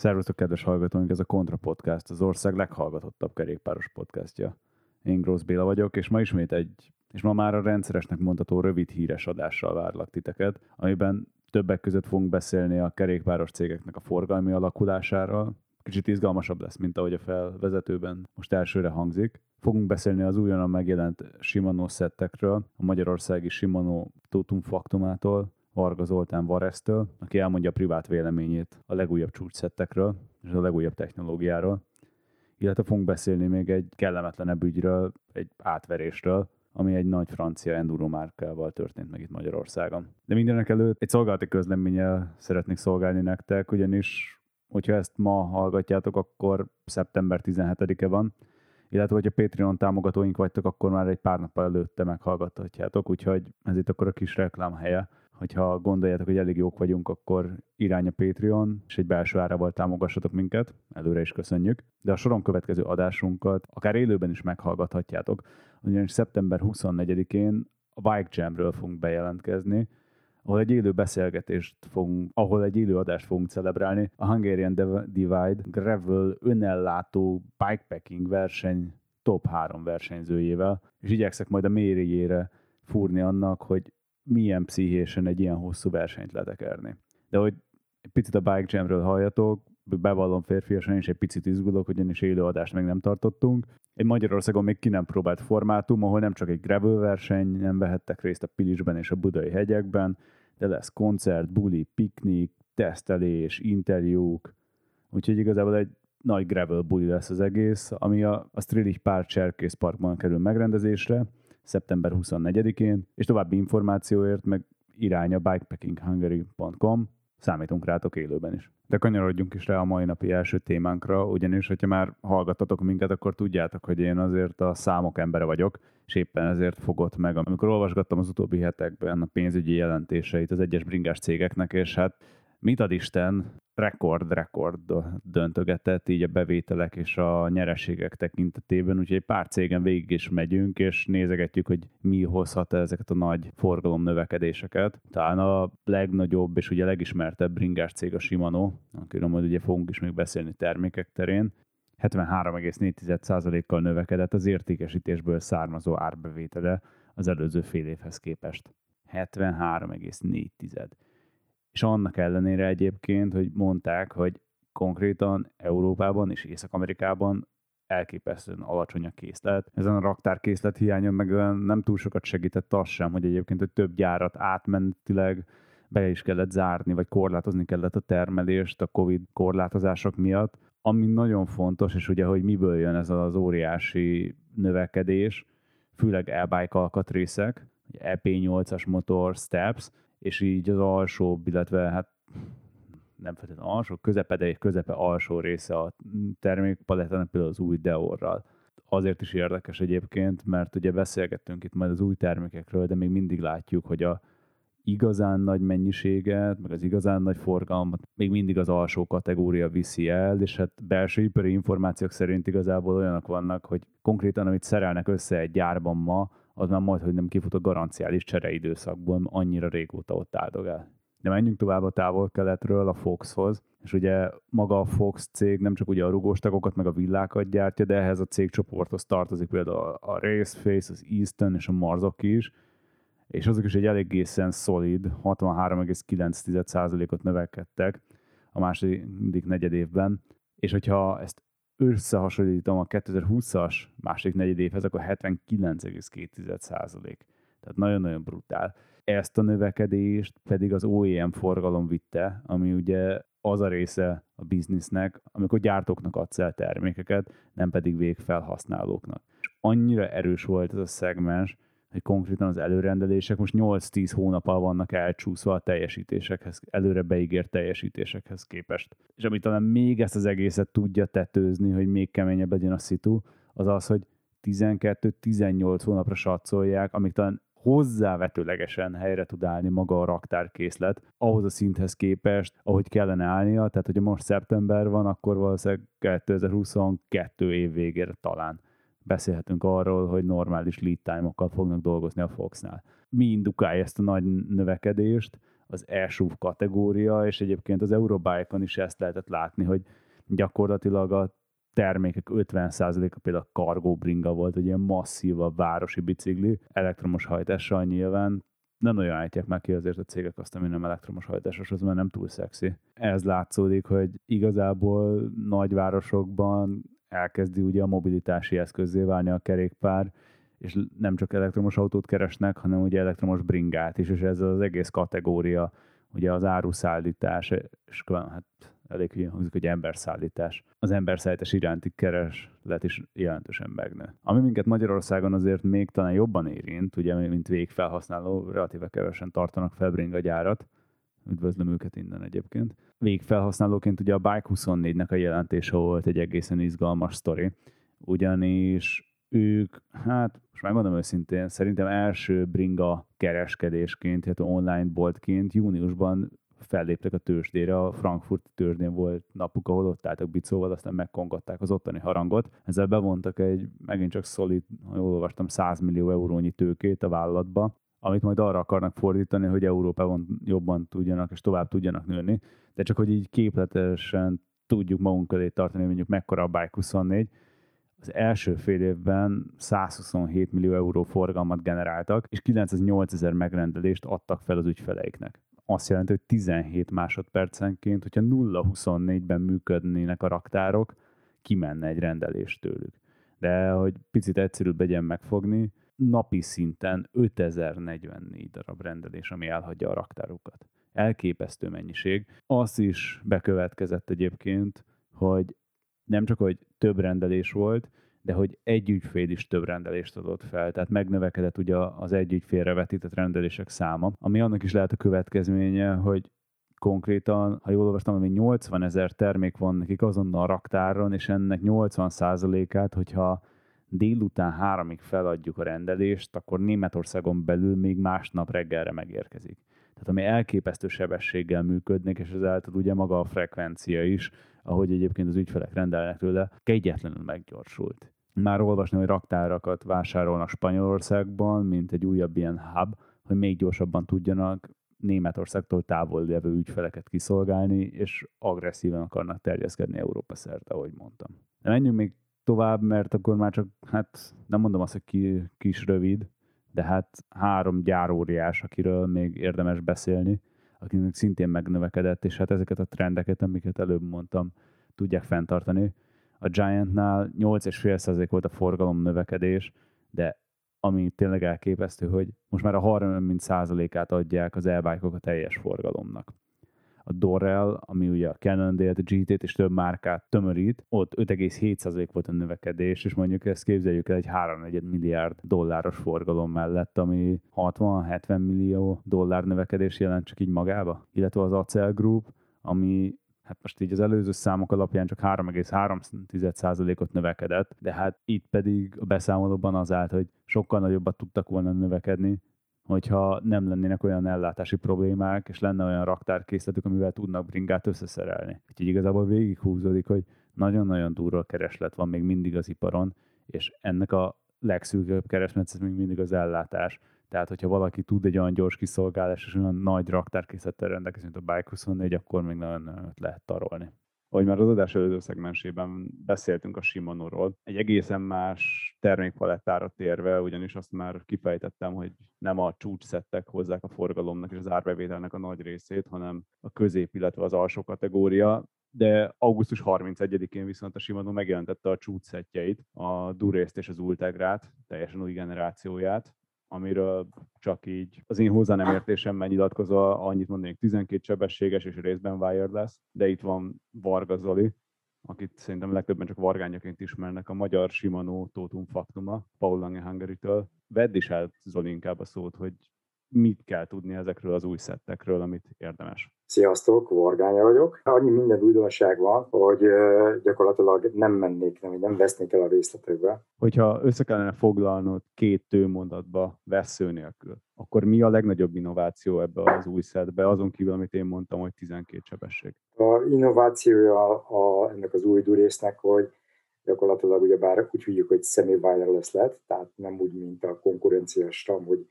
Szervusztok, kedves hallgatóink, ez a Kontra Podcast, az ország leghallgatottabb kerékpáros podcastja. Én Grósz Béla vagyok, és ma ismét egy, és ma már a rendszeresnek mondható rövid híres adással várlak titeket, amiben többek között fogunk beszélni a kerékpáros cégeknek a forgalmi alakulásáról. Kicsit izgalmasabb lesz, mint ahogy a felvezetőben most elsőre hangzik. Fogunk beszélni az újonnan megjelent Shimano szettekről, a magyarországi Shimano Totum Faktumától, Varga Zoltán Varesztől, aki elmondja a privát véleményét a legújabb csúcsszettekről és a legújabb technológiáról. Illetve fogunk beszélni még egy kellemetlenebb ügyről, egy átverésről, ami egy nagy francia enduro márkával történt meg itt Magyarországon. De mindenek előtt egy szolgálati közleménnyel szeretnék szolgálni nektek, ugyanis hogyha ezt ma hallgatjátok, akkor szeptember 17-e van, illetve hogyha Patreon támogatóink vagytok, akkor már egy pár nappal előtte meghallgathatjátok, úgyhogy ez itt akkor a kis reklám helye hogyha gondoljátok, hogy elég jók vagyunk, akkor irány a Patreon, és egy belső árával támogassatok minket, előre is köszönjük. De a soron következő adásunkat akár élőben is meghallgathatjátok, ugyanis szeptember 24-én a Bike Jamről fogunk bejelentkezni, ahol egy élő beszélgetést fogunk, ahol egy élő adást fogunk celebrálni, a Hungarian Divide Gravel önellátó bikepacking verseny top 3 versenyzőjével, és igyekszek majd a méréjére fúrni annak, hogy milyen pszichésen egy ilyen hosszú versenyt letekerni. De hogy picit a Bike Jamről halljatok, bevallom férfiasan is egy picit izgulok, ugyanis élőadást meg nem tartottunk. Egy Magyarországon még ki nem próbált formátum, ahol nem csak egy gravel verseny, nem vehettek részt a Pilisben és a Budai hegyekben, de lesz koncert, buli, piknik, tesztelés, interjúk, úgyhogy igazából egy nagy gravel buli lesz az egész, ami a, a Strilich Park Cserkész Parkban kerül megrendezésre, szeptember 24-én, és további információért meg irány a bikepackinghungary.com, számítunk rátok élőben is. De kanyarodjunk is rá a mai napi első témánkra, ugyanis, hogyha már hallgattatok minket, akkor tudjátok, hogy én azért a számok embere vagyok, és éppen ezért fogott meg, amikor olvasgattam az utóbbi hetekben a pénzügyi jelentéseit az egyes bringás cégeknek, és hát mit ad Isten, rekord-rekord döntögetett így a bevételek és a nyereségek tekintetében, úgyhogy pár cégen végig is megyünk, és nézegetjük, hogy mi hozhat ezeket a nagy forgalom növekedéseket. Talán a legnagyobb és ugye legismertebb bringás cég a Shimano, akiről majd ugye fogunk is még beszélni termékek terén, 73,4%-kal növekedett az értékesítésből származó árbevétele az előző fél évhez képest. 73,4 és annak ellenére egyébként, hogy mondták, hogy konkrétan Európában és Észak-Amerikában elképesztően alacsony a készlet. Ezen a raktárkészlet hiányon meg nem túl sokat segített az sem, hogy egyébként hogy több gyárat átmentileg be is kellett zárni, vagy korlátozni kellett a termelést a Covid korlátozások miatt. Ami nagyon fontos, és ugye, hogy miből jön ez az óriási növekedés, főleg e-bike alkatrészek, EP8-as motor, steps, és így az alsó, illetve hát nem feltétlenül alsó, közepe, de közepe alsó része a termékpalettának például az új Deorral. Azért is érdekes egyébként, mert ugye beszélgettünk itt majd az új termékekről, de még mindig látjuk, hogy a igazán nagy mennyiséget, meg az igazán nagy forgalmat még mindig az alsó kategória viszi el, és hát belső ipari információk szerint igazából olyanok vannak, hogy konkrétan amit szerelnek össze egy gyárban ma, az már majd, hogy nem kifut a garanciális csereidőszakból, annyira régóta ott áldogál. De menjünk tovább a távol-keletről a Foxhoz, és ugye maga a Fox cég nem csak ugye a rugóstagokat, meg a villákat gyártja, de ehhez a cégcsoporthoz tartozik például a Raceface, az Easton és a Marzok is, és azok is egy eléggé szolid 63,9%-ot növekedtek a második negyed évben, és hogyha ezt összehasonlítom a 2020-as második negyedévhez, akkor 79,2 százalék. Tehát nagyon-nagyon brutál. Ezt a növekedést pedig az OEM forgalom vitte, ami ugye az a része a biznisznek, amikor gyártóknak adsz el termékeket, nem pedig végfelhasználóknak. És annyira erős volt ez a szegmens, hogy konkrétan az előrendelések. Most 8-10 hónappal vannak elcsúszva a teljesítésekhez, előre beígért teljesítésekhez képest. És amit talán még ezt az egészet tudja tetőzni, hogy még keményebb legyen a szitu, az az, hogy 12-18 hónapra satszolják, amik talán hozzávetőlegesen helyre tud állni maga a raktárkészlet ahhoz a szinthez képest, ahogy kellene állnia, tehát hogyha most szeptember van, akkor valószínűleg 2022 év végére talán beszélhetünk arról, hogy normális lead time-okkal fognak dolgozni a Foxnál. Mi indukálja ezt a nagy növekedést? az SUV kategória, és egyébként az Eurobike-on is ezt lehetett látni, hogy gyakorlatilag a termékek 50%-a például cargo bringa volt, egy ilyen masszív a városi bicikli, elektromos hajtással nyilván, nem nagyon állítják már ki azért a cégek azt, ami nem elektromos hajtásos, az már nem túl szexi. Ez látszódik, hogy igazából nagyvárosokban elkezdi ugye a mobilitási eszközé válni a kerékpár, és nem csak elektromos autót keresnek, hanem ugye elektromos bringát is, és ez az egész kategória, ugye az áruszállítás, és hát elég hülyén hangzik, hogy emberszállítás. Az emberszállítás iránti kereslet is jelentősen megnő. Ami minket Magyarországon azért még talán jobban érint, ugye, mint végfelhasználó, relatíve kevesen tartanak fel bringa gyárat, üdvözlöm őket innen egyébként. Végfelhasználóként ugye a Bike 24-nek a jelentése volt egy egészen izgalmas sztori, ugyanis ők, hát most megmondom őszintén, szerintem első bringa kereskedésként, tehát online boltként júniusban felléptek a tőzsdére, a Frankfurt tőzsdén volt napuk, ahol ott álltak bicóval, aztán megkongatták az ottani harangot. Ezzel bevontak egy, megint csak szolid, jól olvastam, 100 millió eurónyi tőkét a vállalatba, amit majd arra akarnak fordítani, hogy Európában jobban tudjanak és tovább tudjanak nőni. De csak hogy így képletesen tudjuk magunk elé tartani, mondjuk mekkora a Bike 24, az első fél évben 127 millió euró forgalmat generáltak, és 908 ezer megrendelést adtak fel az ügyfeleiknek azt jelenti, hogy 17 másodpercenként, hogyha 0-24-ben működnének a raktárok, kimenne egy rendelés tőlük. De hogy picit egyszerűbb legyen megfogni, napi szinten 5044 darab rendelés, ami elhagyja a raktárokat. Elképesztő mennyiség. Az is bekövetkezett egyébként, hogy nem csak, hogy több rendelés volt, de hogy egy ügyfél is több rendelést adott fel, tehát megnövekedett ugye az egy ügyfélre vetített rendelések száma, ami annak is lehet a következménye, hogy konkrétan, ha jól olvastam, hogy 80 ezer termék van nekik azonnal a raktáron, és ennek 80%-át, hogyha délután háromig feladjuk a rendelést, akkor Németországon belül még másnap reggelre megérkezik. Tehát ami elképesztő sebességgel működnek, és ezáltal ugye maga a frekvencia is, ahogy egyébként az ügyfelek rendelnek tőle, kegyetlenül meggyorsult. Már olvasni, hogy raktárakat vásárolnak Spanyolországban, mint egy újabb ilyen hub, hogy még gyorsabban tudjanak Németországtól távol lévő ügyfeleket kiszolgálni, és agresszíven akarnak terjeszkedni Európa szerte, ahogy mondtam. De menjünk még tovább, mert akkor már csak, hát nem mondom azt, hogy ki, kis rövid, de hát három gyáróriás, akiről még érdemes beszélni, akinek szintén megnövekedett, és hát ezeket a trendeket, amiket előbb mondtam, tudják fenntartani. A Giantnál 8,5% volt a forgalom növekedés, de ami tényleg elképesztő, hogy most már a 30%-át adják az e a teljes forgalomnak a Dorrell, ami ugye a Cannondale, a GT-t és több márkát tömörít, ott 5,7% volt a növekedés, és mondjuk ezt képzeljük el egy 3,4 milliárd dolláros forgalom mellett, ami 60-70 millió dollár növekedés jelent csak így magába. Illetve az Acel Group, ami hát most így az előző számok alapján csak 3,3%-ot növekedett, de hát itt pedig a beszámolóban az állt, hogy sokkal nagyobbat tudtak volna növekedni, hogyha nem lennének olyan ellátási problémák, és lenne olyan raktárkészletük, amivel tudnak bringát összeszerelni. Úgyhogy igazából végighúzódik, hogy nagyon-nagyon durva kereslet van még mindig az iparon, és ennek a legszűkebb kereslet még mindig az ellátás. Tehát, hogyha valaki tud egy olyan gyors kiszolgálás és olyan nagy raktárkészlettel rendelkezni, mint a Bike 24, akkor még nagyon lehet tarolni ahogy már az adás előző szegmensében beszéltünk a Shimano-ról, egy egészen más termékpalettára térve, ugyanis azt már kifejtettem, hogy nem a csúcsszettek hozzák a forgalomnak és az árbevételnek a nagy részét, hanem a közép, illetve az alsó kategória, de augusztus 31-én viszont a Shimano megjelentette a csúcsszettjeit, a Durészt és az Ultegrát, teljesen új generációját, amiről csak így az én hozzá nem értésemmel nyilatkozva annyit mondanék, 12 sebességes és részben wireless, de itt van Varga Zoli, akit szerintem legtöbben csak vargányaként ismernek, a magyar Shimano Totum Factuma, Paul Lange Hungary-től. Vedd is el Zoli inkább a szót, hogy mit kell tudni ezekről az új szettekről, amit érdemes. Sziasztok, Vargánya vagyok. Annyi minden újdonság van, hogy gyakorlatilag nem mennék, nem, nem vesznék el a részletekbe. Hogyha össze kellene foglalnod két tőmondatba vesző nélkül, akkor mi a legnagyobb innováció ebbe az új szetbe, azon kívül, amit én mondtam, hogy 12 sebesség? A innovációja a, ennek az új durésznek, hogy gyakorlatilag ugyebár úgy hívjuk, hogy semi-wireless lett, tehát nem úgy, mint a konkurenciás tam, hogy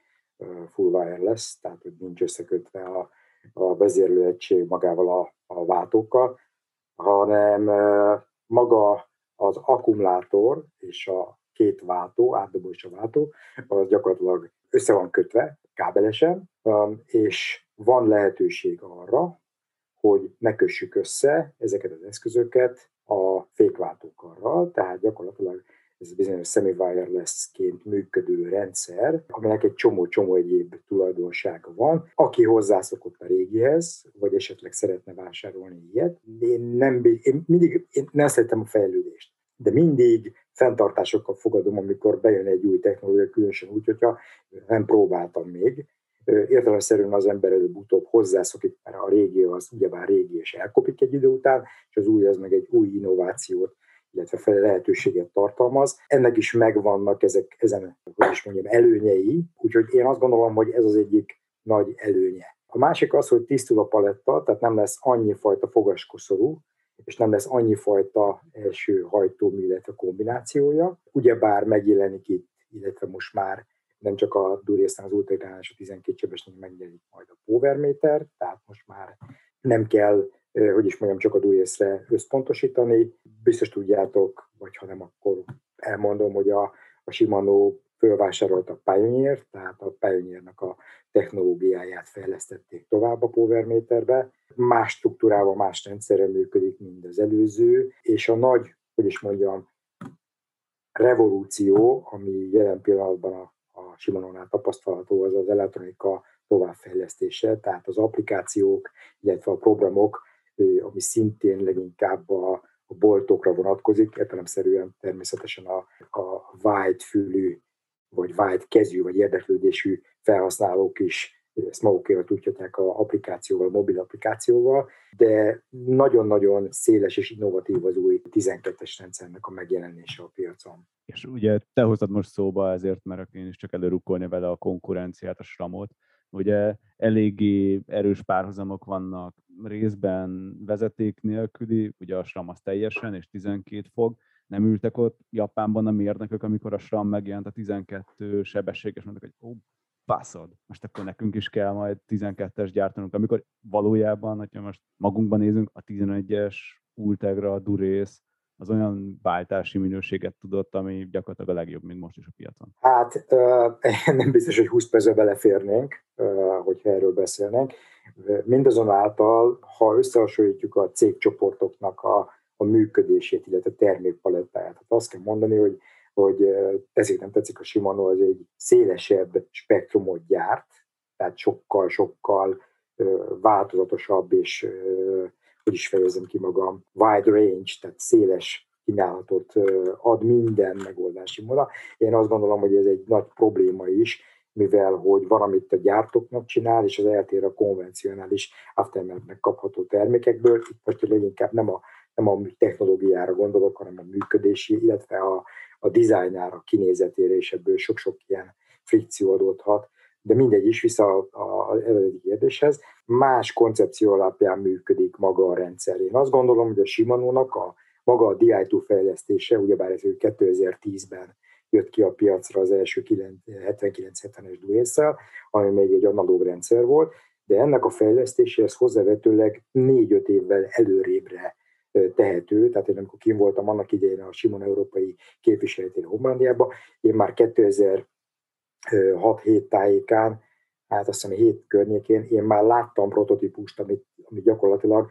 full wireless, tehát hogy nincs összekötve a a vezérlőegység magával a, a váltókkal, hanem maga az akkumulátor és a két váltó, átdobó és a váltó, az gyakorlatilag össze van kötve kábelesen, és van lehetőség arra, hogy ne kössük össze ezeket az eszközöket a fékváltókarral, tehát gyakorlatilag ez bizonyos semi-wireless-ként működő rendszer, aminek egy csomó-csomó egyéb tulajdonsága van. Aki hozzászokott a régihez, vagy esetleg szeretne vásárolni ilyet, én, nem, én mindig én nem szeretem a fejlődést, de mindig fenntartásokkal fogadom, amikor bejön egy új technológia, különösen úgy, hogyha nem próbáltam még, értelemszerűen az ember előbb-utóbb hozzászokik, mert a régi az ugyebár régi és elkopik egy idő után, és az új az meg egy új innovációt illetve fel lehetőséget tartalmaz. Ennek is megvannak ezek, ezen, hogy is mondjam, előnyei, úgyhogy én azt gondolom, hogy ez az egyik nagy előnye. A másik az, hogy tisztul a paletta, tehát nem lesz annyi fajta fogaskoszorú, és nem lesz annyi fajta első hajtómű, illetve kombinációja. Ugyebár megjelenik itt, illetve most már nem csak a Durészen az Ultra és a 12 sebesnél megjelenik majd a Powermeter, tehát most már nem kell hogy is mondjam, csak a dújészre összpontosítani. Biztos tudjátok, vagy ha nem, akkor elmondom, hogy a, a Shimano fölvásárolta a Pioneer, tehát a Pioneernak a technológiáját fejlesztették tovább a Powermeterbe. Más struktúrával, más rendszerre működik, mint az előző, és a nagy, hogy is mondjam, revolúció, ami jelen pillanatban a, a Shimano-nál tapasztalható, az az elektronika továbbfejlesztése, tehát az applikációk, illetve a programok ami szintén leginkább a, a boltokra vonatkozik, értelemszerűen természetesen a, a wide fülű, vagy wide kezű, vagy érdeklődésű felhasználók is ezt magukével tudják a applikációval, a mobil applikációval, de nagyon-nagyon széles és innovatív az új 12-es rendszernek a megjelenése a piacon. És ugye te hoztad most szóba ezért, mert én is csak előrukkolni vele a konkurenciát, a stramot. Ugye eléggé erős párhuzamok vannak részben vezeték nélküli, ugye a SRAM az teljesen, és 12 fog, nem ültek ott Japánban a mérnökök, amikor a SRAM megjelent a 12 sebességes, mondtak, hogy ó, baszod, most akkor nekünk is kell majd 12-es gyártanunk, amikor valójában, hogyha most magunkban nézünk, a 11-es Ultegra, Durész, az olyan váltási minőséget tudott, ami gyakorlatilag a legjobb, mint most is a piacon? Hát nem biztos, hogy 20 percbe beleférnénk, hogyha erről beszélnénk. Mindazonáltal, ha összehasonlítjuk a cégcsoportoknak a, a működését, illetve termékpalettáját, hát azt kell mondani, hogy hogy tetszik, nem tetszik a Shimano, az egy szélesebb spektrumot gyárt, tehát sokkal-sokkal változatosabb és hogy is fejezem ki magam, wide range, tehát széles kínálatot ad minden megoldási módon. Én azt gondolom, hogy ez egy nagy probléma is, mivel hogy van, amit a gyártóknak csinál, és az eltér a konvencionális aftermarket kapható termékekből. Itt most leginkább nem a, nem a technológiára gondolok, hanem a működési, illetve a, a dizájnára, a kinézetére, és ebből sok-sok ilyen frikció adódhat de mindegy is vissza az eredeti kérdéshez, más koncepció alapján működik maga a rendszer. Én azt gondolom, hogy a Shimano-nak a maga a DI2 fejlesztése, ugyebár ez 2010-ben jött ki a piacra az első 79-70-es duésszel, ami még egy analóg rendszer volt, de ennek a fejlesztéséhez hozzávetőleg 4-5 évvel előrébre tehető, tehát én amikor kim voltam annak idején a Simon Európai képviseletén Hollandiában, én már 2000 6-7 tájékán, hát azt hiszem 7 környékén, én már láttam prototípust, amit, amit gyakorlatilag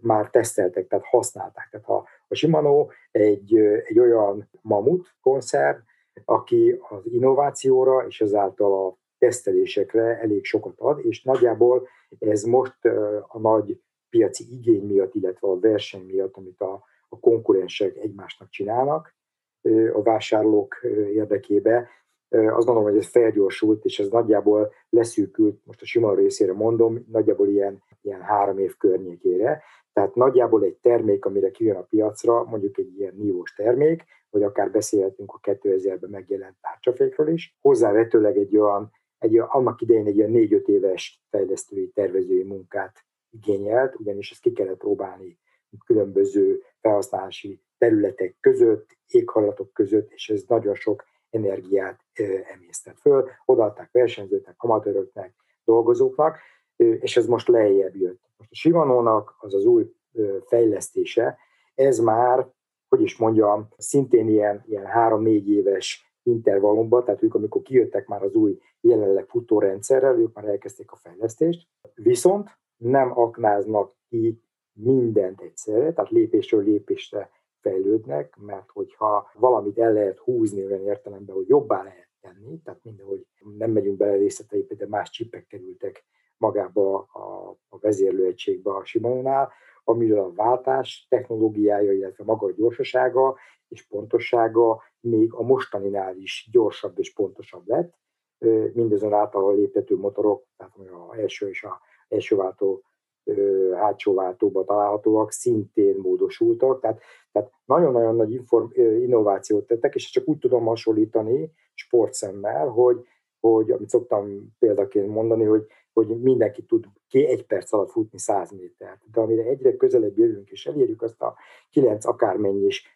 már teszteltek, tehát használták. Tehát ha a Shimano egy, egy olyan mamut konszerv, aki az innovációra és ezáltal a tesztelésekre elég sokat ad, és nagyjából ez most a nagy piaci igény miatt, illetve a verseny miatt, amit a, a konkurensek egymásnak csinálnak a vásárlók érdekébe, azt gondolom, hogy ez felgyorsult, és ez nagyjából leszűkült, most a sima részére mondom, nagyjából ilyen, ilyen három év környékére. Tehát nagyjából egy termék, amire kijön a piacra, mondjuk egy ilyen nívós termék, vagy akár beszélhetünk a 2000-ben megjelent tárcsafékről is, hozzávetőleg egy olyan, egy, annak idején egy ilyen 4-5 éves fejlesztői, tervezői munkát igényelt, ugyanis ezt ki kellett próbálni különböző felhasználási területek között, éghajlatok között, és ez nagyon sok energiát emésztett föl, odaadták versenyzőknek, amatőröknek, dolgozóknak, és ez most lejjebb jött. Most a Shimano-nak az az új fejlesztése, ez már, hogy is mondjam, szintén ilyen, ilyen három-négy éves intervallumban, tehát ők amikor kijöttek már az új jelenleg futó rendszerrel, ők már elkezdték a fejlesztést, viszont nem aknáznak ki mindent egyszerre, tehát lépésről lépésre fejlődnek, mert hogyha valamit el lehet húzni olyan értelemben, hogy jobbá lehet tenni, tehát mindenhogy nem megyünk bele részleteibe, de más csipek kerültek magába a, a vezérlőegységbe a Shimano-nál, amiről a váltás technológiája, illetve maga a gyorsasága és pontossága még a mostaninál is gyorsabb és pontosabb lett. Mindazonáltal a léptető motorok, tehát az első és a első váltó hátsó váltóba találhatóak, szintén módosultak, tehát, tehát nagyon-nagyon nagy inform, innovációt tettek, és csak úgy tudom hasonlítani sportszemmel, hogy, hogy amit szoktam példaként mondani, hogy, hogy mindenki tud ki egy perc alatt futni 100 métert, de amire egyre közelebb jövünk, és elérjük azt a kilenc akármennyis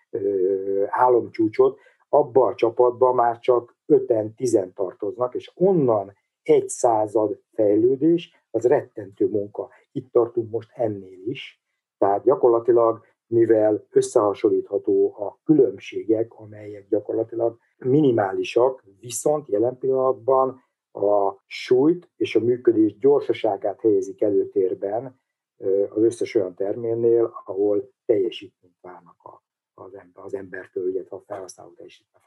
álomcsúcsot, abba a csapatban már csak 5-10 tartoznak, és onnan egy század fejlődés, az rettentő munka. Itt tartunk most ennél is. Tehát gyakorlatilag, mivel összehasonlítható a különbségek, amelyek gyakorlatilag minimálisak, viszont jelen pillanatban a súlyt és a működés gyorsaságát helyezik előtérben az összes olyan termélnél, ahol teljesítményt várnak az, ember, az embertől, illetve a felhasználó teljesítményt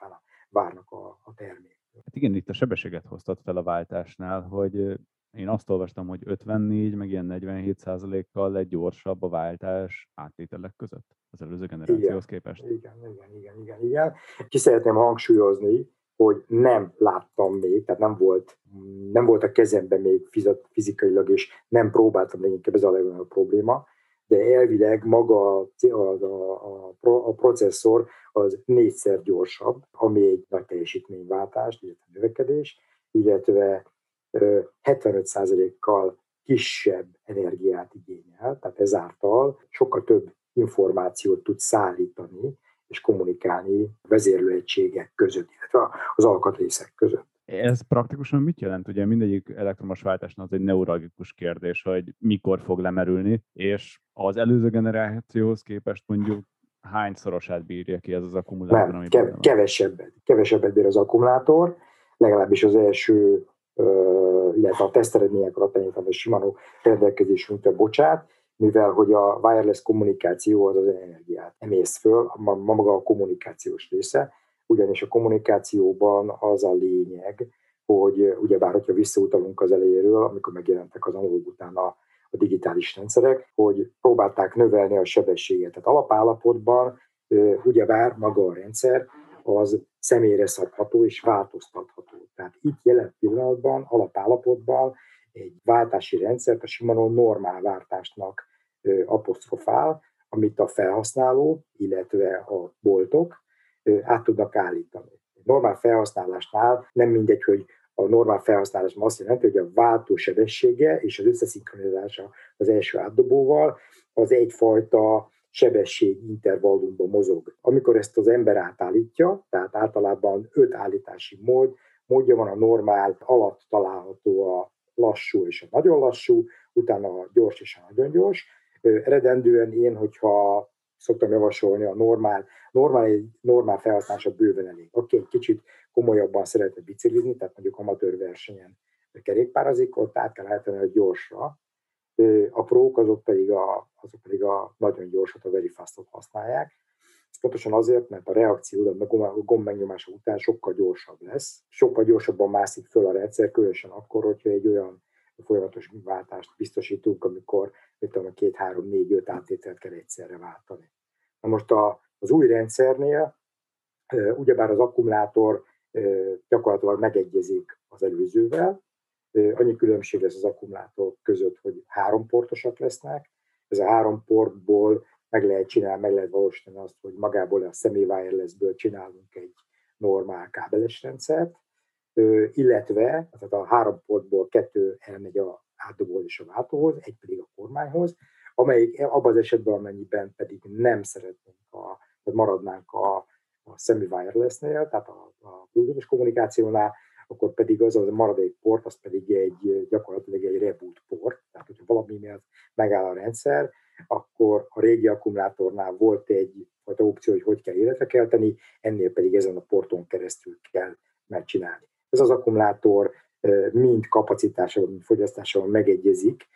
várnak a, a termék. Hát igen, itt a sebességet hoztad fel a váltásnál, hogy én azt olvastam, hogy 54, meg ilyen 47 százalékkal egy gyorsabb a váltás áttételek között az előző generációhoz igen, képest. Igen, igen, igen, igen, igen. Ki szeretném hangsúlyozni, hogy nem láttam még, tehát nem volt, nem volt a kezemben még fizikailag, és nem próbáltam még, inkább ez a legnagyobb probléma, de elvileg maga a, a, a, a processzor az négyszer gyorsabb, ami egy nagy teljesítményváltás, illetve növekedés, illetve 75%-kal kisebb energiát igényel, tehát ezáltal sokkal több információt tud szállítani és kommunikálni vezérlőegységek között, illetve az alkatrészek között. Ez praktikusan mit jelent? Ugye mindegyik elektromos váltásnak az egy neurologikus kérdés, hogy mikor fog lemerülni, és az előző generációhoz képest mondjuk hányszorosát bírja ki ez az akkumulátor? Nem, kev- kevesebbet. Kevesebbet bír az akkumulátor, legalábbis az első, illetve a teszteredmények alatt a Shimano rendelkezésünkre bocsát, mivel hogy a wireless kommunikáció az az energiát emész föl, ma maga a kommunikációs része, ugyanis a kommunikációban az a lényeg, hogy ugyebár, hogyha visszautalunk az elejéről, amikor megjelentek az analóg után a, a digitális rendszerek, hogy próbálták növelni a sebességet. Tehát alapállapotban ugyebár maga a rendszer az személyre szabható és változtatható. Tehát itt jelen pillanatban, alapállapotban egy váltási rendszert a Shimano normál váltásnak apostrofál, amit a felhasználó, illetve a boltok át tudnak állítani. Normál felhasználásnál nem mindegy, hogy a normál felhasználás azt jelenti, hogy a váltó sebessége és az összeszinkronizása az első átdobóval az egyfajta sebesség intervallumban mozog. Amikor ezt az ember átállítja, tehát általában öt állítási mód, módja van a normál alatt található a lassú és a nagyon lassú, utána a gyors és a nagyon gyors. Eredendően én, hogyha szoktam javasolni a normál, normál, normál felhasználása bőven elég. Aki egy kicsit komolyabban szeretne biciklizni, tehát mondjuk amatőr versenyen kerékpározik, ott át kell állítani a gyorsra. A prók azok pedig a, azok pedig a nagyon gyorsat, a very fastot használják. Ez pontosan azért, mert a reakció a gomb megnyomása után sokkal gyorsabb lesz, sokkal gyorsabban mászik föl a rendszer, különösen akkor, hogyha egy olyan folyamatos váltást biztosítunk, amikor mit tudom, két, három, négy, öt áttételt kell egyszerre váltani. Na most a, az új rendszernél ugyebár az akkumulátor gyakorlatilag megegyezik az előzővel, annyi különbség lesz az akkumulátor között, hogy három portosak lesznek, ez a három portból meg lehet csinálni, meg lehet valósítani azt, hogy magából a semi csinálunk egy normál kábeles rendszert, illetve tehát a három portból kettő elmegy a átdobóhoz és a váltóhoz, egy pedig a kormányhoz, amelyik abban az esetben, amennyiben pedig nem szeretnénk, a, tehát maradnánk a, a semi wirelessnél, tehát a, a bluetooth kommunikációnál, akkor pedig az a maradék port, az pedig egy gyakorlatilag egy reboot port, tehát hogyha valami miatt megáll a rendszer, akkor a régi akkumulátornál volt egy fajta opció, hogy hogy kell életre kelteni, ennél pedig ezen a porton keresztül kell megcsinálni. Ez az akkumulátor mind kapacitásában, mind fogyasztásában megegyezik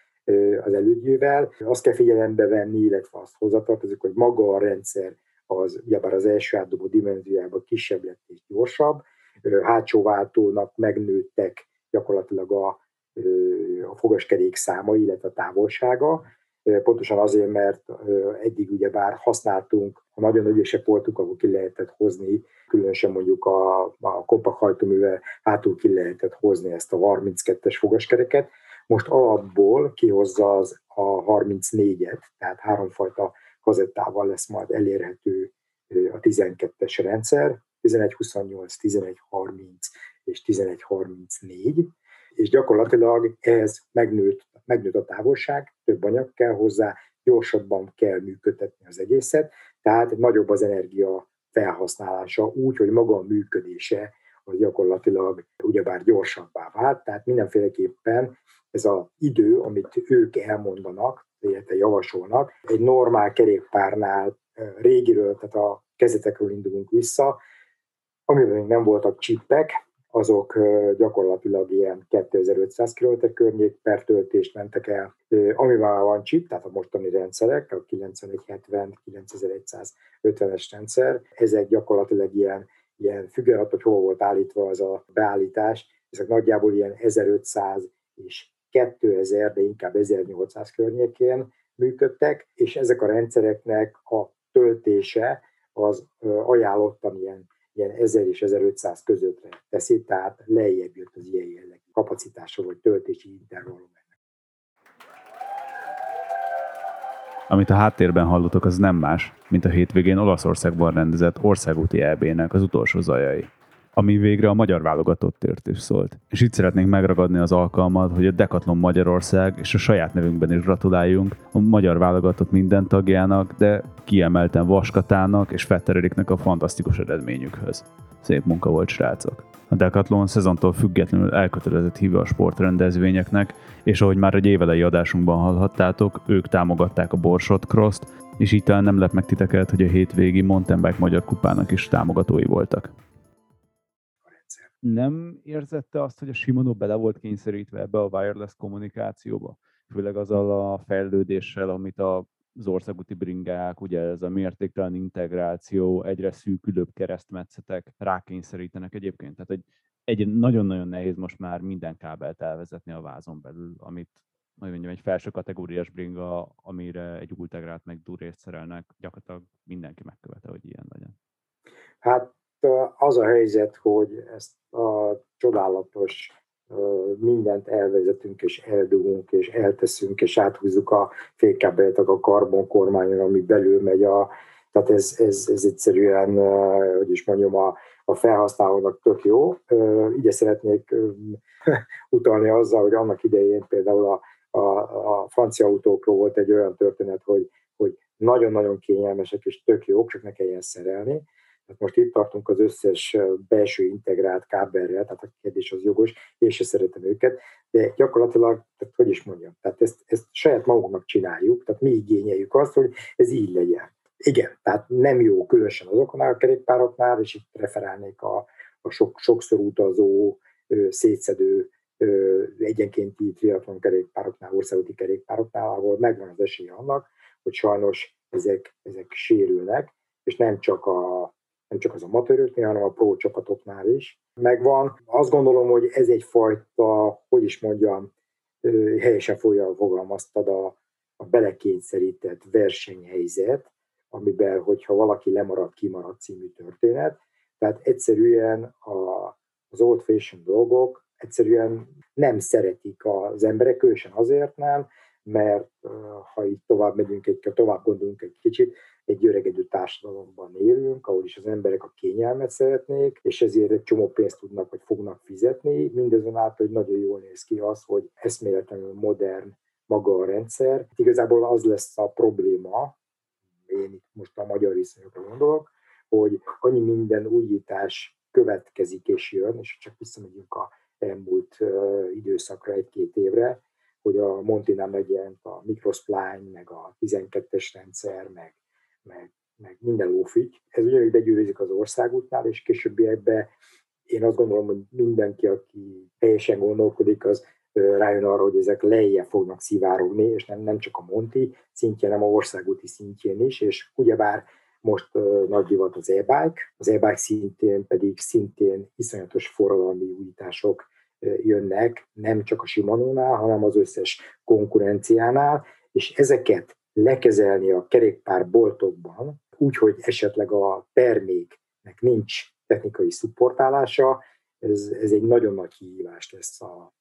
az elődjével. Azt kell figyelembe venni, illetve azt hozzatartozik, hogy maga a rendszer az ugyebár az első átdobó dimenziójában kisebb lett és gyorsabb, hátsó váltónak megnőttek gyakorlatilag a, a fogaskerék száma, illetve a távolsága, pontosan azért, mert eddig ugye bár használtunk, ha nagyon ügyesek voltunk, akkor ki lehetett hozni, különösen mondjuk a, a kompakt hajtóművel hátul ki lehetett hozni ezt a 32-es fogaskereket. Most alapból kihozza az a 34-et, tehát háromfajta kazettával lesz majd elérhető a 12-es rendszer, 1128, 1130 és 1134, és gyakorlatilag ez megnőtt, megnőtt a távolság, több anyag kell hozzá, gyorsabban kell működtetni az egészet, tehát nagyobb az energia felhasználása úgy, hogy maga a működése az gyakorlatilag ugyebár gyorsabbá vált, tehát mindenféleképpen ez az idő, amit ők elmondanak, illetve javasolnak, egy normál kerékpárnál régiről, tehát a kezetekről indulunk vissza, amiben még nem voltak csippek, azok gyakorlatilag ilyen 2500 km környék per töltést mentek el. Amivel van chip, tehát a mostani rendszerek, a 9170, 9150-es rendszer, ezek gyakorlatilag ilyen, ilyen függően hogy hol volt állítva az a beállítás, ezek nagyjából ilyen 1500 és 2000, de inkább 1800 környékén működtek, és ezek a rendszereknek a töltése az ajánlottan ilyen ilyen 1000 és 1500 közöttre teszi, tehát lejjebb jött az ilyen jellegű kapacitása vagy töltési intervallum. Amit a háttérben hallotok, az nem más, mint a hétvégén Olaszországban rendezett országúti EB-nek az utolsó zajai ami végre a magyar válogatott tért is szólt. És itt szeretnénk megragadni az alkalmat, hogy a Decathlon Magyarország és a saját nevünkben is gratuláljunk a magyar válogatott minden tagjának, de kiemelten Vaskatának és Fettereriknek a fantasztikus eredményükhöz. Szép munka volt, srácok! A Decathlon szezontól függetlenül elkötelezett híve a sportrendezvényeknek, és ahogy már egy évelei adásunkban hallhattátok, ők támogatták a Borsot Cross-t, és így talán nem lep meg titeket, hogy a hétvégi Mountain Bike Magyar Kupának is támogatói voltak nem érzette azt, hogy a Shimano bele volt kényszerítve ebbe a wireless kommunikációba? Főleg azzal a fejlődéssel, amit a az országúti bringák, ugye ez a mértéktelen integráció, egyre szűkülőbb keresztmetszetek rákényszerítenek egyébként. Tehát egy, egy nagyon-nagyon nehéz most már minden kábelt elvezetni a vázon belül, amit hogy mondjam, egy felső kategóriás bringa, amire egy ultegrát meg durészt szerelnek, gyakorlatilag mindenki megkövete, hogy ilyen legyen. Hát az a helyzet, hogy ezt a csodálatos mindent elvezetünk, és eldugunk, és elteszünk, és áthúzzuk a fékkábelet a karbonkormányon, ami belül megy a, tehát ez, ez, ez egyszerűen, hogy is mondjam, a, a felhasználónak tök jó. Ide szeretnék utalni azzal, hogy annak idején például a, a, a francia autókról volt egy olyan történet, hogy, hogy nagyon-nagyon kényelmesek és tök jók, csak ne kelljen szerelni. Most itt tartunk az összes belső integrált kábelrel, tehát a kérdés az jogos, én se szeretem őket, de gyakorlatilag, tehát hogy is mondjam, tehát ezt, ezt saját magunknak csináljuk, tehát mi igényeljük azt, hogy ez így legyen. Igen, tehát nem jó különösen azokon a kerékpároknál, és itt referálnék a, a sok, sokszor utazó, szétszedő egyenkénti triatlon kerékpároknál, országúti kerékpároknál, ahol megvan az esélye annak, hogy sajnos ezek, ezek sérülnek, és nem csak a nem csak az amatőröknél, hanem a pro csapatoknál is megvan. Azt gondolom, hogy ez egyfajta, hogy is mondjam, helyesen fogalmaztad a, a belekényszerített versenyhelyzet, amiben, hogyha valaki lemarad, kimarad című történet. Tehát egyszerűen a, az old fashion dolgok egyszerűen nem szeretik az emberek, különösen azért nem, mert ha itt tovább megyünk, egy, tovább gondolunk egy kicsit, egy öregedő társadalomban élünk, ahol is az emberek a kényelmet szeretnék, és ezért egy csomó pénzt tudnak vagy fognak fizetni, mindazonáltal, hogy nagyon jól néz ki az, hogy eszméletlenül modern maga a rendszer. Igazából az lesz a probléma, én itt most a magyar viszonyokra gondolok, hogy annyi minden újítás következik és jön, és csak visszamegyünk a elmúlt időszakra egy-két évre, hogy a Montinál megjelent a Microspline, meg a 12-es rendszer, meg, meg, meg minden lófügy. Ez ugyanúgy begyűrűzik az országútnál, és későbbiekben én azt gondolom, hogy mindenki, aki helyesen gondolkodik, az rájön arra, hogy ezek lejjebb fognak szivárogni, és nem, nem csak a Monti szintjén, hanem a országúti szintjén is, és ugyebár most uh, nagy divat az e-bike, az e-bike szintén pedig szintén iszonyatos forradalmi újítások uh, jönnek, nem csak a Shimano-nál, hanem az összes konkurenciánál, és ezeket lekezelni a kerékpár boltokban, úgy, hogy esetleg a terméknek nincs technikai szupportálása, ez, ez egy nagyon nagy kihívás lesz a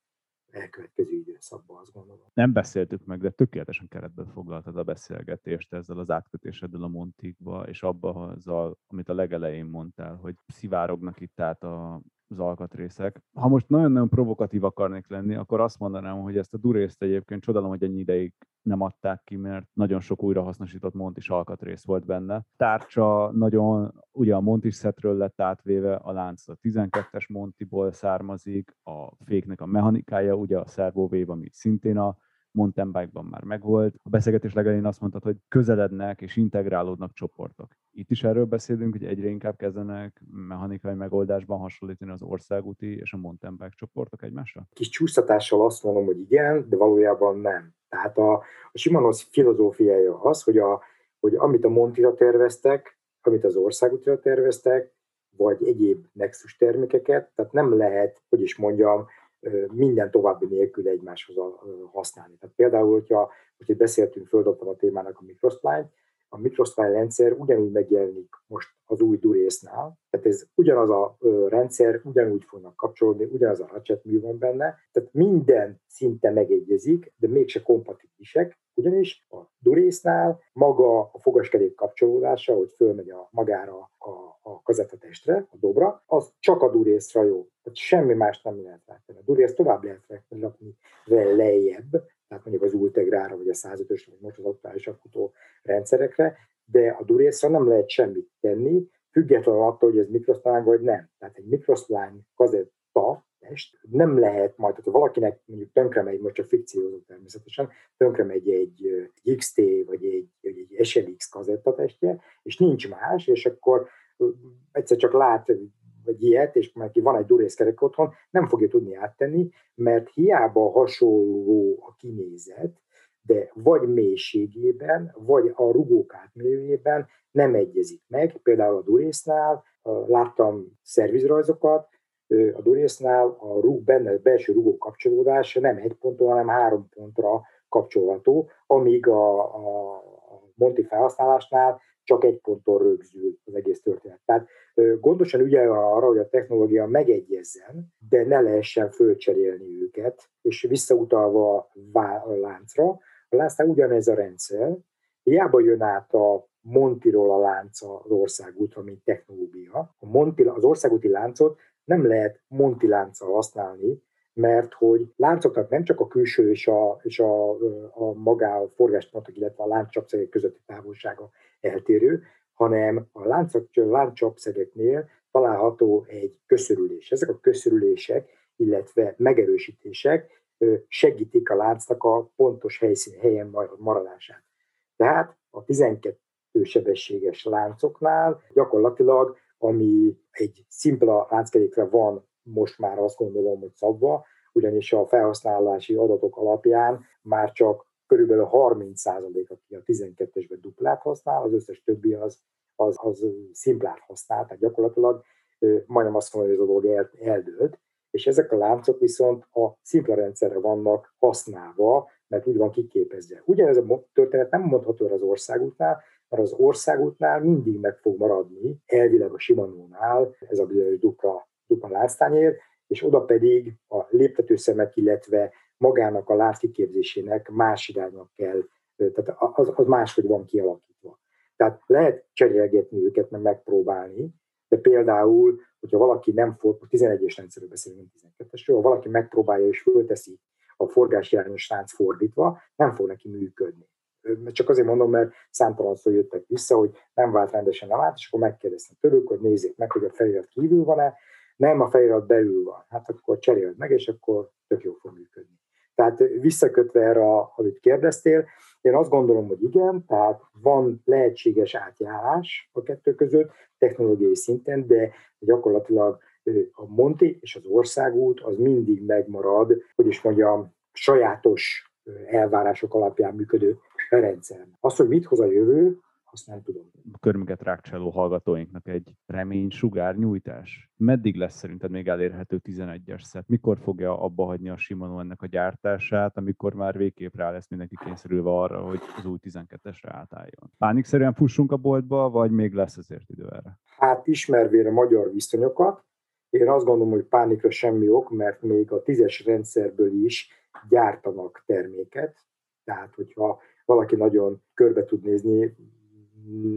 elkövetkező időszakban, azt gondolom. Nem beszéltük meg, de tökéletesen keretben foglaltad a beszélgetést ezzel az átkötéseddel a Montikba, és abba, azzal, amit a legelején mondtál, hogy szivárognak itt át a, az alkatrészek. Ha most nagyon-nagyon provokatív akarnék lenni, akkor azt mondanám, hogy ezt a durészt egyébként csodálom, hogy ennyi ideig nem adták ki, mert nagyon sok újrahasznosított Montis alkatrész volt benne. Tárcsa nagyon, ugye a Montis szetről lett átvéve, a lánc a 12-es Montiból származik, a féknek a mechanikája, ugye a Servo ami szintén a mountain bike-ban már megvolt. A beszélgetés legelején azt mondtad, hogy közelednek és integrálódnak csoportok. Itt is erről beszélünk, hogy egyre inkább kezdenek mechanikai megoldásban hasonlítani az országúti és a mountain bike csoportok egymásra? Kis csúsztatással azt mondom, hogy igen, de valójában nem. Tehát a, a Shimano's filozófiája az, hogy, a, hogy amit a Montira terveztek, amit az országútira terveztek, vagy egyéb Nexus termékeket, tehát nem lehet, hogy is mondjam, minden további nélkül egymáshoz használni. Tehát például, hogyha, hogyha beszéltünk, földobtam a témának a Microspline, a Microspline rendszer ugyanúgy megjelenik most az új Durésznál, tehát ez ugyanaz a rendszer, ugyanúgy fognak kapcsolódni, ugyanaz a ratchet mű van benne, tehát minden szinte megegyezik, de mégse kompatibilisek, ugyanis a Durésznál maga a fogaskerék kapcsolódása, hogy fölmegy a magára a, a kazettatestre, a dobra, az csak a Durészra jó. Tehát semmi más nem lehet látni. A Durész tovább lehet rakni lejjebb, tehát mondjuk az Ultegrára, vagy a 105-ös, vagy most az aktuális futó rendszerekre, de a Durészra nem lehet semmit tenni, függetlenül attól, hogy ez mikroszlány vagy nem. Tehát egy mikroszlány kazetta test nem lehet majd, hogyha valakinek mondjuk tönkre megy, most csak fikciózó természetesen, tönkre megy egy, egy XT vagy egy, vagy egy SLX kazettatestje, és nincs más, és akkor egyszer csak lát vagy ilyet, és neki van egy durészkerek otthon, nem fogja tudni áttenni, mert hiába hasonló a kinézet, de vagy mélységében, vagy a rugók átmérőjében nem egyezik meg. Például a durésznál láttam szervizrajzokat, a durésznál a rúg benne, a belső rugó kapcsolódása nem egy ponton, hanem három pontra kapcsolható, amíg a, a Monti felhasználásnál csak egy ponton rögzül az egész történet. Tehát gondosan ügyel arra, hogy a technológia megegyezzen, de ne lehessen fölcserélni őket, és visszautalva a láncra. A láncnál ugyanez a rendszer, hiába jön át a Montiról a lánc az országútra, mint technológia. A Monti, az országúti láncot nem lehet Monti lánccal használni, mert hogy láncoknak nem csak a külső és a, és a, a magá a forgáspontok, illetve a lánccsapszegek közötti távolsága eltérő, hanem a lánccsapszegeknél található egy köszörülés. Ezek a köszörülések, illetve megerősítések segítik a láncnak a pontos helyszín, helyen maradását. Tehát a 12 sebességes láncoknál gyakorlatilag, ami egy szimpla lánckerékre van most már azt gondolom, hogy szabva, ugyanis a felhasználási adatok alapján már csak körülbelül 30% aki a 12-esben duplát használ, az összes többi az, az, az szimplát használ, tehát gyakorlatilag majdnem azt mondom, hogy ez a dolog el, eldőlt, és ezek a láncok viszont a szimpla rendszerre vannak használva, mert úgy van kiképezve. Ugyanez a történet nem mondható az országútnál, mert az országútnál mindig meg fog maradni, elvileg a Simanónál ez a bizonyos dupla, dupla lánctányér, és oda pedig a léptetőszemek, illetve magának a látkiképzésének más iránynak kell, tehát az, az máshogy van kialakítva. Tehát lehet cserélgetni őket, meg megpróbálni, de például, hogyha valaki nem fog, 11-es rendszerről beszélünk, 12-esről, ha valaki megpróbálja és fölteszi a forgásirányos lánc fordítva, nem fog neki működni. Csak azért mondom, mert számtalanszor jöttek vissza, hogy nem vált rendesen a vált, és akkor megkérdeztem tőlük, hogy nézzék meg, hogy a felirat kívül van-e, nem, a felirat belül van. Hát akkor cseréld meg, és akkor tök jó fog működni. Tehát visszakötve erre, amit kérdeztél, én azt gondolom, hogy igen, tehát van lehetséges átjárás a kettő között technológiai szinten, de gyakorlatilag a Monti és az országút az mindig megmarad, hogy is mondjam, sajátos elvárások alapján működő rendszer. Az, hogy mit hoz a jövő, azt nem tudom. A körmüket rákcsáló hallgatóinknak egy remény sugár nyújtás. Meddig lesz szerinted még elérhető 11-es szett? Mikor fogja abba hagyni a Shimano ennek a gyártását, amikor már végképp rá lesz mindenki kényszerülve arra, hogy az új 12-esre átálljon? Pánikszerűen fussunk a boltba, vagy még lesz azért idő erre? Hát ismervére magyar viszonyokat, én azt gondolom, hogy pánikra semmi ok, mert még a tízes rendszerből is gyártanak terméket, tehát hogyha valaki nagyon körbe tud nézni,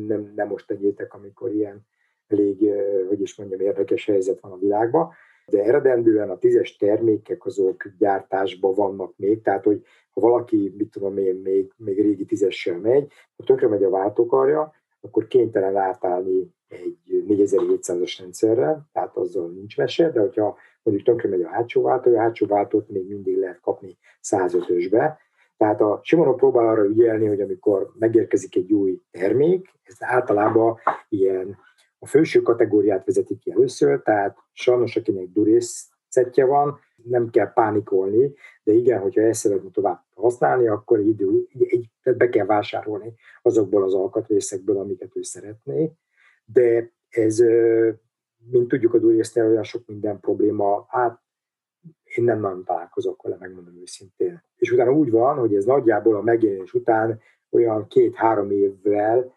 nem, nem most tegyétek, amikor ilyen elég, hogy is mondjam, érdekes helyzet van a világban, de eredendően a tízes termékek azok gyártásban vannak még, tehát hogy ha valaki, mit tudom én, még, még régi tízessel megy, ha tönkre megy a váltókarja, akkor kénytelen átállni egy 4700-as rendszerre, tehát azzal nincs mese, de hogyha mondjuk tönkre megy a hátsó váltó, a hátsó váltót még mindig lehet kapni 105-ösbe, tehát a Shimano próbál arra ügyelni, hogy amikor megérkezik egy új termék, ez általában ilyen a főső kategóriát vezetik ki először, tehát sajnos akinek durész szettje van, nem kell pánikolni, de igen, hogyha ezt szeretne tovább használni, akkor idő, egy, be kell vásárolni azokból az alkatrészekből, amiket ő szeretné, de ez, mint tudjuk a durésznél, olyan sok minden probléma, hát én nem nagyon találkozok vele, megmondom őszintén. És utána úgy van, hogy ez nagyjából a megjelenés után olyan két-három évvel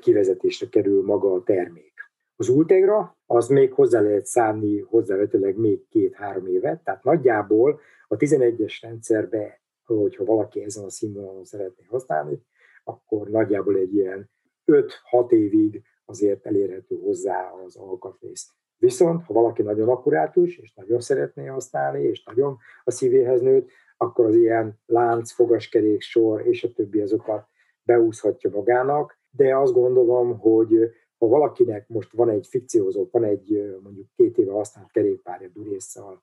kivezetésre kerül maga a termék. Az Ultegra az még hozzá lehet szánni hozzávetőleg még két-három évet, tehát nagyjából a 11-es rendszerbe, hogyha valaki ezen a színvonalon szeretné használni, akkor nagyjából egy ilyen 5-6 évig azért elérhető hozzá az alkatrész. Viszont, ha valaki nagyon akkurátus, és nagyon szeretné használni, és nagyon a szívéhez nőtt, akkor az ilyen lánc, fogaskerék, sor és a többi azokat beúszhatja magának, de azt gondolom, hogy ha valakinek most van egy fikciózó, van egy mondjuk két éve használt kerékpárja durésszal,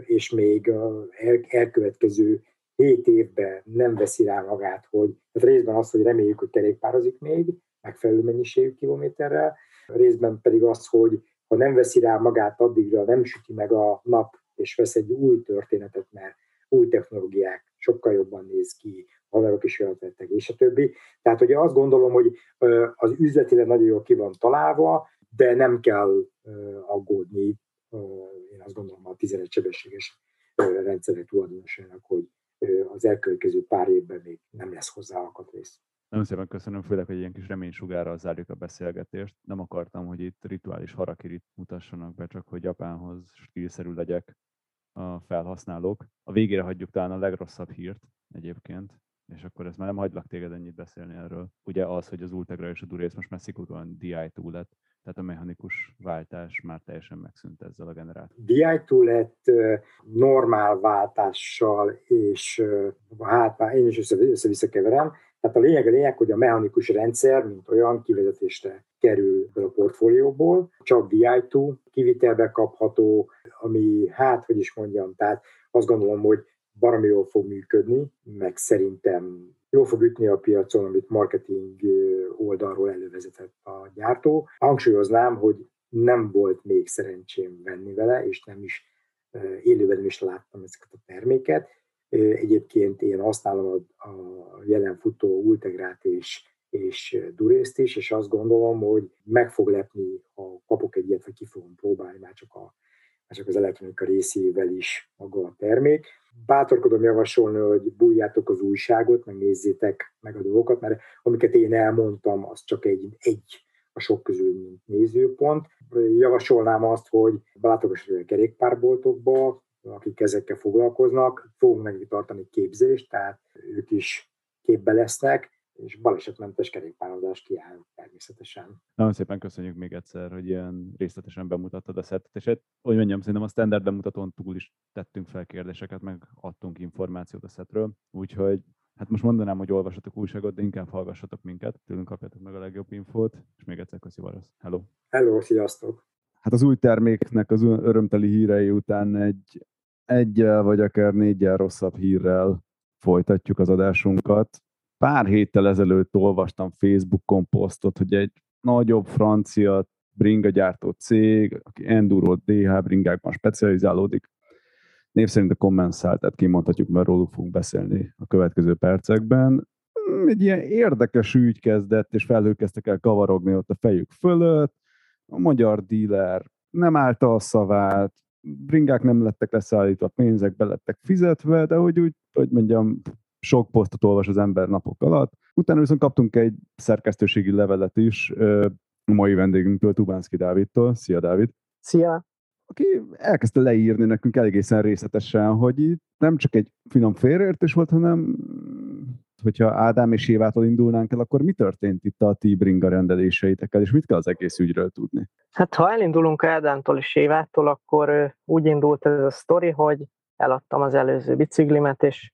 és még elkövetkező hét évben nem veszi rá magát, hogy tehát részben az, hogy reméljük, hogy kerékpározik még, megfelelő mennyiségű kilométerrel, részben pedig az, hogy ha nem veszi rá magát addigra, nem süti meg a nap, és vesz egy új történetet, mert új technológiák sokkal jobban néz ki, haverok is jól tettek, és a többi. Tehát hogy azt gondolom, hogy az üzletileg nagyon jól ki van találva, de nem kell aggódni, én azt gondolom a 11 sebességes rendszerek tulajdonosának, hogy az elkövetkező pár évben még nem lesz hozzá alkatrész. Nagyon szépen köszönöm, főleg, hogy ilyen kis reménysugárral zárjuk a beszélgetést. Nem akartam, hogy itt rituális harakirit mutassanak be, csak hogy Japánhoz stílszerű legyek a felhasználók. A végére hagyjuk talán a legrosszabb hírt egyébként, és akkor ez már nem hagylak téged ennyit beszélni erről. Ugye az, hogy az Ultegra és a Durész most messzikúton DI2 lett, tehát a mechanikus váltás már teljesen megszűnt ezzel a generátorral. DI2 lett normál váltással, és hát már én is össze-vissza keverem, tehát a lényeg a lényeg, hogy a mechanikus rendszer, mint olyan kivezetésre kerül a portfólióból, csak DI2 kivitelbe kapható, ami hát, hogy is mondjam, tehát azt gondolom, hogy baromi jól fog működni, meg szerintem jól fog ütni a piacon, amit marketing oldalról elővezetett a gyártó. Hangsúlyoznám, hogy nem volt még szerencsém venni vele, és nem is élőben is láttam ezeket a terméket, Egyébként én használom a, a jelen futó Ultegrát és, és Durészt is, és azt gondolom, hogy meg fog lepni, ha kapok egy ilyet, vagy ki fogom próbálni, már csak, a, már csak az elektronika részével is maga a termék. Bátorkodom javasolni, hogy bújjátok az újságot, meg nézzétek meg a dolgokat, mert amiket én elmondtam, az csak egy, egy a sok közül, mint nézőpont. Javasolnám azt, hogy látogassatok a kerékpárboltokba, akik ezekkel foglalkoznak, fogunk neki tartani képzést, tehát ők is képbe lesznek, és balesetmentes kerékpározás kiáll természetesen. Nagyon szépen köszönjük még egyszer, hogy ilyen részletesen bemutattad a szettet, és hogy mondjam, szerintem a standard bemutatón túl is tettünk fel kérdéseket, meg adtunk információt a szetről, úgyhogy Hát most mondanám, hogy olvassatok újságot, de inkább hallgassatok minket, tőlünk kapjátok meg a legjobb infót, és még egyszer köszi Varasz. Hello! Hello, sziasztok! Hát az új terméknek az örömteli hírei után egy egyel vagy akár négyel rosszabb hírrel folytatjuk az adásunkat. Pár héttel ezelőtt olvastam Facebookon posztot, hogy egy nagyobb francia bringa gyártó cég, aki Enduro DH bringákban specializálódik, név szerint a Commensal, tehát kimondhatjuk, mert róluk fogunk beszélni a következő percekben. Egy ilyen érdekes ügy kezdett, és felhők kezdtek el kavarogni ott a fejük fölött. A magyar díler nem állta a szavát, bringák nem lettek leszállítva, pénzek be lettek fizetve, de hogy úgy, hogy mondjam, sok posztot olvas az ember napok alatt. Utána viszont kaptunk egy szerkesztőségi levelet is a mai vendégünktől, Tubánszki Dávidtól. Szia, Dávid! Szia! Aki elkezdte leírni nekünk egészen részletesen, hogy itt nem csak egy finom félreértés volt, hanem hogyha Ádám és Évától indulnánk el, akkor mi történt itt a ti bringa rendeléseitekkel, és mit kell az egész ügyről tudni? Hát ha elindulunk Ádámtól és Évától, akkor úgy indult ez a sztori, hogy eladtam az előző biciklimet, és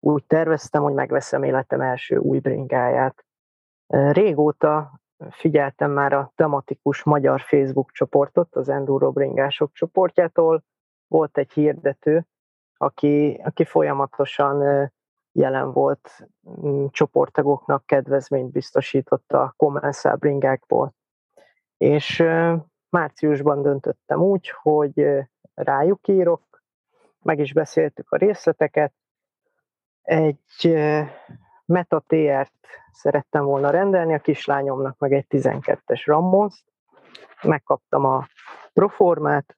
úgy terveztem, hogy megveszem életem első új bringáját. Régóta figyeltem már a tematikus magyar Facebook csoportot, az Enduro bringások csoportjától. Volt egy hirdető, aki, aki folyamatosan jelen volt, csoporttagoknak kedvezményt biztosított a Commensal bringákból. És márciusban döntöttem úgy, hogy rájuk írok, meg is beszéltük a részleteket, egy Meta TR-t szerettem volna rendelni, a kislányomnak meg egy 12-es Ramos, megkaptam a proformát,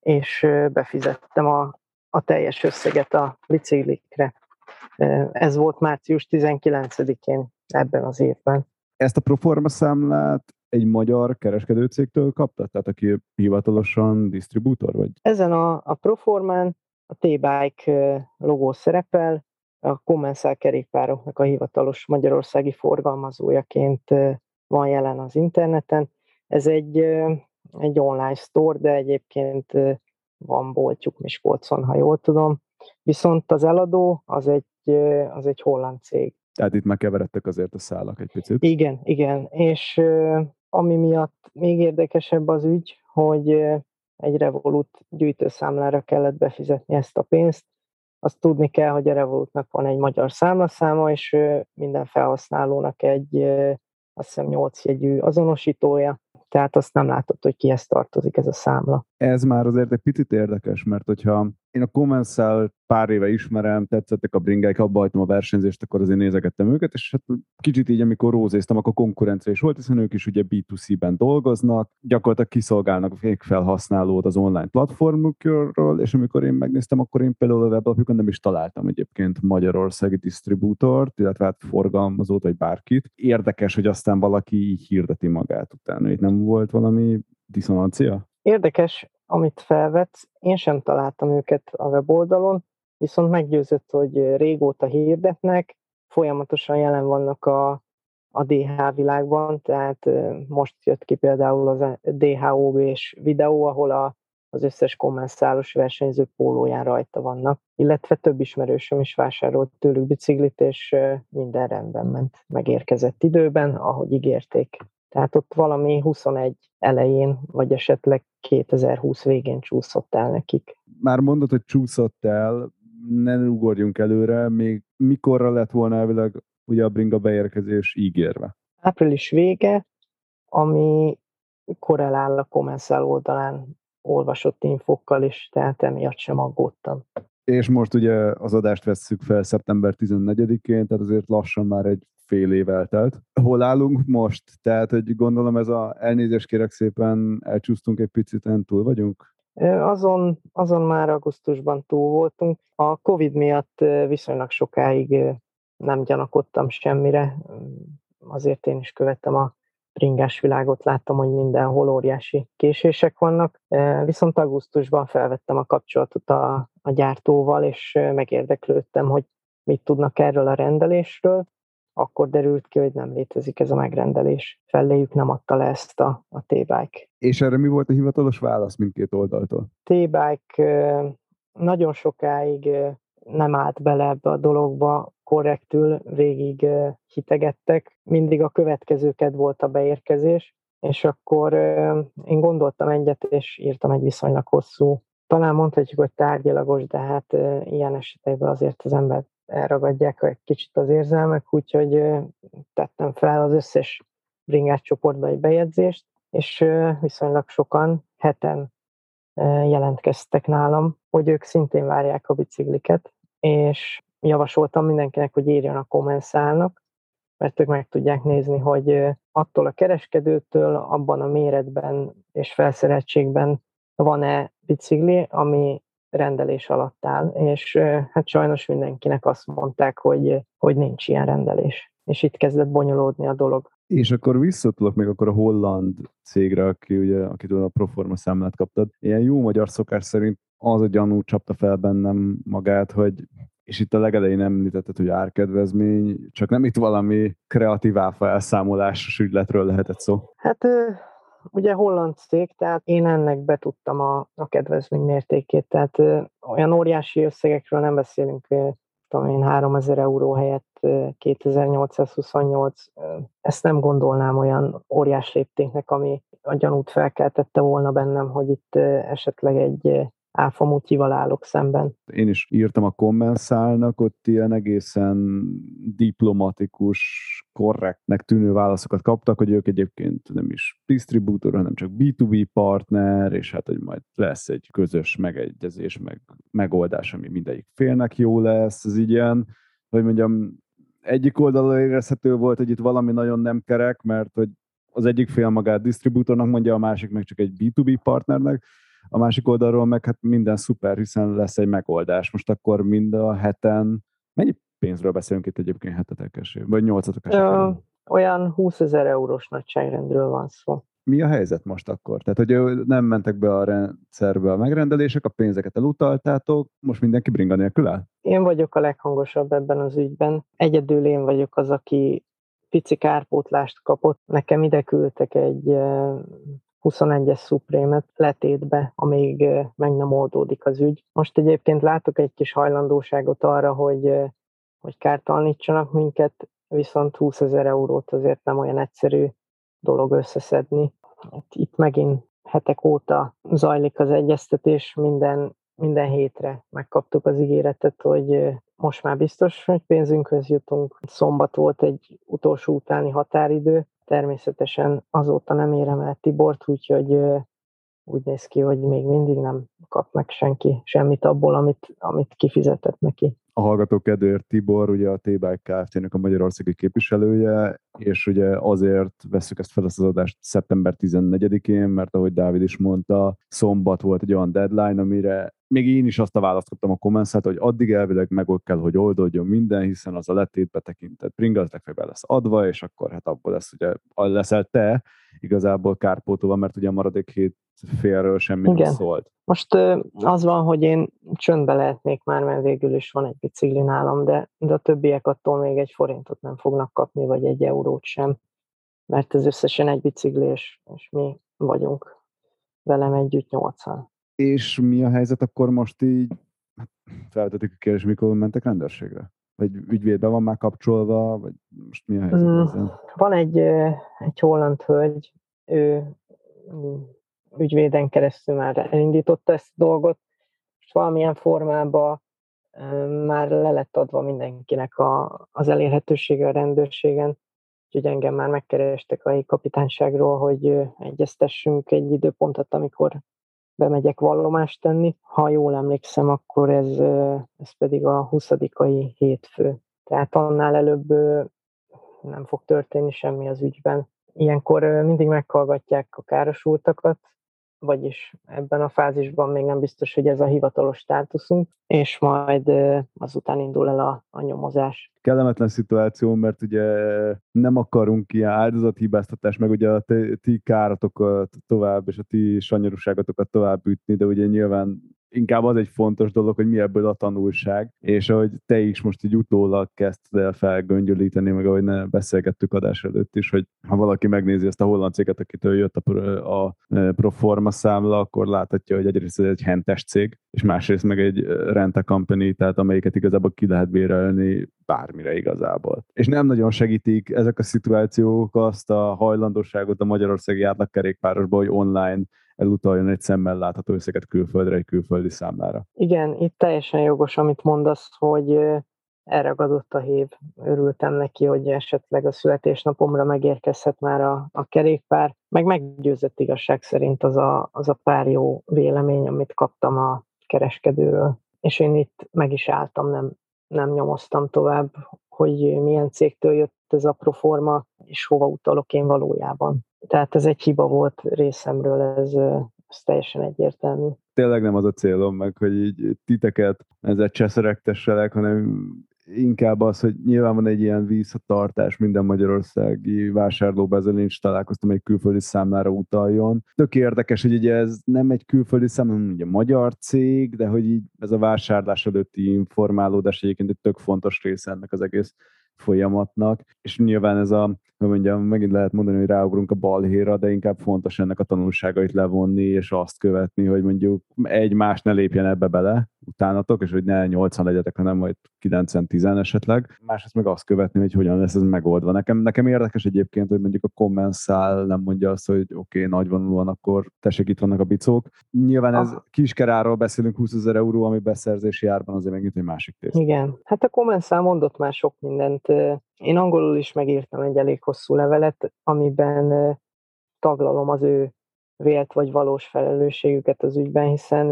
és befizettem a, a teljes összeget a biciklikre. Ez volt március 19-én ebben az évben. Ezt a proforma számlát egy magyar kereskedőcégtől kapta? Tehát aki hivatalosan disztribútor vagy? Ezen a, a proformán a T-Bike logó szerepel, a Commensal kerékpároknak a hivatalos magyarországi forgalmazójaként van jelen az interneten. Ez egy, egy online store, de egyébként van boltjuk Miskolcon, ha jól tudom. Viszont az eladó az egy, az egy holland cég. Tehát itt megkeveredtek azért a szálak egy picit. Igen, igen. És ami miatt még érdekesebb az ügy, hogy egy Revolut gyűjtőszámlára kellett befizetni ezt a pénzt, azt tudni kell, hogy a Revolutnak van egy magyar számlaszáma, és minden felhasználónak egy azt hiszem 8 jegyű azonosítója, tehát azt nem látod, hogy kihez tartozik ez a számla. Ez már azért egy picit érdekes, mert hogyha én a Commensal pár éve ismerem, tetszettek a bringáik, abba hagytam a versenyzést, akkor azért nézegettem őket, és hát kicsit így, amikor rózéztem, akkor konkurencia is volt, hiszen ők is ugye B2C-ben dolgoznak, gyakorlatilag kiszolgálnak a felhasználót az online platformukról, és amikor én megnéztem, akkor én például a weblapjukon nem is találtam egyébként magyarországi disztribútort, illetve hát forgalmazót, vagy bárkit. Érdekes, hogy aztán valaki így hirdeti magát utána. Itt nem volt valami diszonancia? Érdekes, amit felvetsz, én sem találtam őket a weboldalon, viszont meggyőzött, hogy régóta hirdetnek, folyamatosan jelen vannak a, a DH világban, tehát most jött ki például az DHOB és videó, ahol a, az összes kommenszálos versenyző pólóján rajta vannak, illetve több ismerősöm is vásárolt tőlük biciklit, és minden rendben ment, megérkezett időben, ahogy ígérték. Tehát ott valami 21 elején, vagy esetleg 2020 végén csúszott el nekik. Már mondod, hogy csúszott el, ne ugorjunk előre, még mikorra lett volna elvileg ugye a bringa beérkezés ígérve? Április vége, ami korrelál a Comensal oldalán olvasott infokkal is, tehát emiatt sem aggódtam. És most ugye az adást vesszük fel szeptember 14-én, tehát azért lassan már egy fél év eltelt. Hol állunk most? Tehát, hogy gondolom ez a elnézést kérek szépen, elcsúsztunk egy picit, túl vagyunk? Azon, azon már augusztusban túl voltunk. A Covid miatt viszonylag sokáig nem gyanakodtam semmire. Azért én is követtem a bringás világot, láttam, hogy mindenhol óriási késések vannak. Viszont augusztusban felvettem a kapcsolatot a, a gyártóval, és megérdeklődtem, hogy mit tudnak erről a rendelésről akkor derült ki, hogy nem létezik ez a megrendelés. Felléjük nem adta le ezt a, a T-Bike. És erre mi volt a hivatalos válasz mindkét oldaltól? T-Bike nagyon sokáig nem állt bele ebbe a dologba, korrektül végig hitegettek. Mindig a következőket volt a beérkezés, és akkor én gondoltam egyet, és írtam egy viszonylag hosszú, talán mondhatjuk, hogy tárgyalagos, de hát ilyen esetekben azért az ember elragadják egy kicsit az érzelmek, úgyhogy tettem fel az összes bringás csoportba egy bejegyzést, és viszonylag sokan, heten jelentkeztek nálam, hogy ők szintén várják a bicikliket, és javasoltam mindenkinek, hogy írjon a kommenszálnak, mert ők meg tudják nézni, hogy attól a kereskedőtől abban a méretben és felszereltségben van-e bicikli, ami rendelés alatt áll, és hát sajnos mindenkinek azt mondták, hogy, hogy nincs ilyen rendelés. És itt kezdett bonyolódni a dolog. És akkor visszatudok még akkor a holland cégre, aki ugye, akitől a Proforma számlát kaptad. Ilyen jó magyar szokás szerint az a gyanú csapta fel bennem magát, hogy és itt a legelején említetted, hogy árkedvezmény, csak nem itt valami kreatív áfa elszámolásos ügyletről lehetett szó? Hát ugye holland cég, tehát én ennek betudtam a, a kedvezmény mértékét, tehát olyan óriási összegekről nem beszélünk, tudom én 3000 euró helyett 2828, ezt nem gondolnám olyan óriás léptéknek, ami a gyanút felkeltette volna bennem, hogy itt esetleg egy áfamutyival állok szemben. Én is írtam a kommenszálnak, ott ilyen egészen diplomatikus, korrektnek tűnő válaszokat kaptak, hogy ők egyébként nem is distribútor, hanem csak B2B partner, és hát, hogy majd lesz egy közös megegyezés, meg megoldás, ami mindegyik félnek jó lesz, ez így ilyen, hogy mondjam, egyik oldalon érezhető volt, hogy itt valami nagyon nem kerek, mert hogy az egyik fél magát distribútornak mondja, a másik meg csak egy B2B partnernek, a másik oldalról meg hát minden szuper, hiszen lesz egy megoldás. Most akkor mind a heten, mennyi pénzről beszélünk itt egyébként hetetek esetében, vagy nyolcatok esetében? Olyan 20 ezer eurós nagyságrendről van szó. Mi a helyzet most akkor? Tehát, hogy nem mentek be a rendszerbe a megrendelések, a pénzeket elutaltátok, most mindenki bringa nélkül áll? Én vagyok a leghangosabb ebben az ügyben. Egyedül én vagyok az, aki pici kárpótlást kapott. Nekem ide küldtek egy 21-es Supreme-et letétbe, amíg meg nem oldódik az ügy. Most egyébként látok egy kis hajlandóságot arra, hogy, hogy kártalanítsanak minket, viszont 20 ezer eurót azért nem olyan egyszerű dolog összeszedni. Itt, itt megint hetek óta zajlik az egyeztetés, minden, minden hétre megkaptuk az ígéretet, hogy most már biztos, hogy pénzünkhöz jutunk. Szombat volt egy utolsó utáni határidő, természetesen azóta nem érem el Tibort, úgyhogy úgy néz ki, hogy még mindig nem kap meg senki semmit abból, amit, amit kifizetett neki. A hallgató kedvéért Tibor, ugye a T-Bike Kft-nek a magyarországi képviselője, és ugye azért veszük ezt fel az adást szeptember 14-én, mert ahogy Dávid is mondta, szombat volt egy olyan deadline, amire még én is azt a választ kaptam a kommenszát, hogy addig elvileg meg kell, hogy oldódjon minden, hiszen az a letétbe tekintett bringa, az legfeljebb lesz adva, és akkor hát abból lesz ugye, leszel te igazából kárpótolva, mert ugye a maradék hét félről semmi Igen. nem szólt. Most az van, hogy én csöndbe lehetnék már, mert végül is van egy bicikli nálam, de, de a többiek attól még egy forintot nem fognak kapni, vagy egy eurót sem, mert ez összesen egy bicikli, és, és mi vagyunk velem együtt nyolcan. És mi a helyzet akkor most így, hát felvetetik a kérdés, mikor mentek rendőrségre? Vagy ügyvédbe van már kapcsolva, vagy most mi a helyzet mm, ezzel? Van egy, egy holland hölgy, ő mm, ügyvéden keresztül már elindította ezt a dolgot, és valamilyen formában már le lett adva mindenkinek a, az elérhetősége a rendőrségen, úgyhogy engem már megkerestek a kapitányságról, hogy egyeztessünk egy időpontot, amikor bemegyek vallomást tenni. Ha jól emlékszem, akkor ez, ez pedig a 20 hétfő. Tehát annál előbb nem fog történni semmi az ügyben. Ilyenkor mindig meghallgatják a károsultakat, vagyis ebben a fázisban még nem biztos, hogy ez a hivatalos státuszunk, és majd azután indul el a, a nyomozás. Kellemetlen szituáció, mert ugye nem akarunk ilyen áldozathibáztatást, meg ugye a ti, káratokat tovább, és a ti sanyarúságotokat tovább ütni, de ugye nyilván inkább az egy fontos dolog, hogy mi ebből a tanulság, és ahogy te is most egy utólag kezdted el felgöngyölíteni, meg ahogy ne beszélgettük adás előtt is, hogy ha valaki megnézi ezt a holland céget, akitől jött a, a proforma számla, akkor láthatja, hogy egyrészt ez egy hentes cég, és másrészt meg egy renta company, tehát amelyiket igazából ki lehet bérelni bármire igazából. És nem nagyon segítik ezek a szituációk azt a hajlandóságot a magyarországi átlagkerékpárosba, hogy online elutaljon egy szemmel látható összeget külföldre, egy külföldi számlára. Igen, itt teljesen jogos, amit mondasz, hogy elragadott a hív. Örültem neki, hogy esetleg a születésnapomra megérkezhet már a, a kerékpár. Meg meggyőzött igazság szerint az a, az a pár jó vélemény, amit kaptam a kereskedőről. És én itt meg is álltam, nem, nem nyomoztam tovább, hogy milyen cégtől jött ez a proforma, és hova utalok én valójában. Tehát ez egy hiba volt részemről, ez, ez teljesen egyértelmű. Tényleg nem az a célom meg, hogy így titeket ezzel cseszeregtesselek, hanem inkább az, hogy nyilván van egy ilyen víztartás minden magyarországi vásárlóba, ezzel én is találkoztam, egy külföldi számlára utaljon. Tök érdekes, hogy ugye ez nem egy külföldi szám, hanem ugye magyar cég, de hogy így ez a vásárlás előtti informálódás egyébként egy tök fontos része ennek az egész folyamatnak, és nyilván ez a, hogy mondjam, megint lehet mondani, hogy ráugrunk a balhéra, de inkább fontos ennek a tanulságait levonni, és azt követni, hogy mondjuk egy más ne lépjen ebbe bele utánatok, és hogy ne 80 legyetek, hanem majd 90-10 esetleg. Másrészt meg azt követni, hogy hogyan lesz ez megoldva. Nekem, nekem érdekes egyébként, hogy mondjuk a kommenszál nem mondja azt, hogy oké, okay, nagyvonulóan, akkor tessék, itt vannak a bicók. Nyilván ez ah. kiskeráról beszélünk, 20 ezer euró, ami beszerzési árban azért megint egy másik tészt. Igen, hát a kommenszál mondott már sok mindent én angolul is megírtam egy elég hosszú levelet, amiben taglalom az ő vélt vagy valós felelősségüket az ügyben, hiszen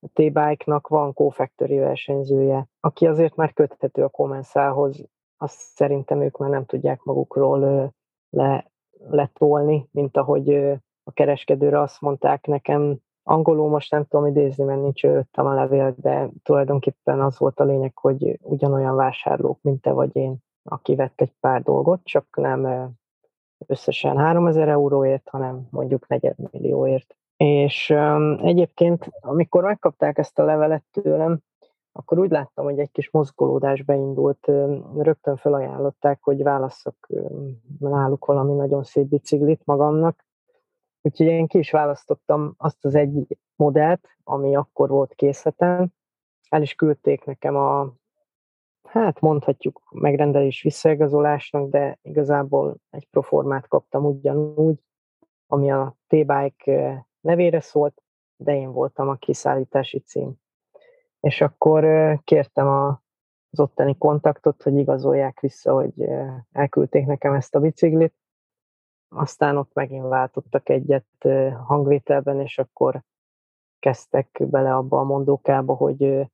a T-Bike-nak van co-factory versenyzője, aki azért már köthető a Comenszához, azt szerintem ők már nem tudják magukról le, letolni, mint ahogy a kereskedőre azt mondták nekem, angolul most nem tudom idézni, mert nincs előttem a levél, de tulajdonképpen az volt a lényeg, hogy ugyanolyan vásárlók, mint te vagy én aki vett egy pár dolgot, csak nem összesen 3000 euróért, hanem mondjuk negyedmillióért. És um, egyébként, amikor megkapták ezt a levelet tőlem, akkor úgy láttam, hogy egy kis mozgolódás beindult. Rögtön felajánlották, hogy válasszak náluk valami nagyon szép biciklit magamnak. Úgyhogy én ki is választottam azt az egy modellt, ami akkor volt készletem. El is küldték nekem a hát mondhatjuk megrendelés visszaigazolásnak, de igazából egy proformát kaptam ugyanúgy, ami a T-Bike nevére szólt, de én voltam a kiszállítási cím. És akkor kértem a, az ottani kontaktot, hogy igazolják vissza, hogy elküldték nekem ezt a biciklit. Aztán ott megint váltottak egyet hangvételben, és akkor kezdtek bele abba a mondókába, hogy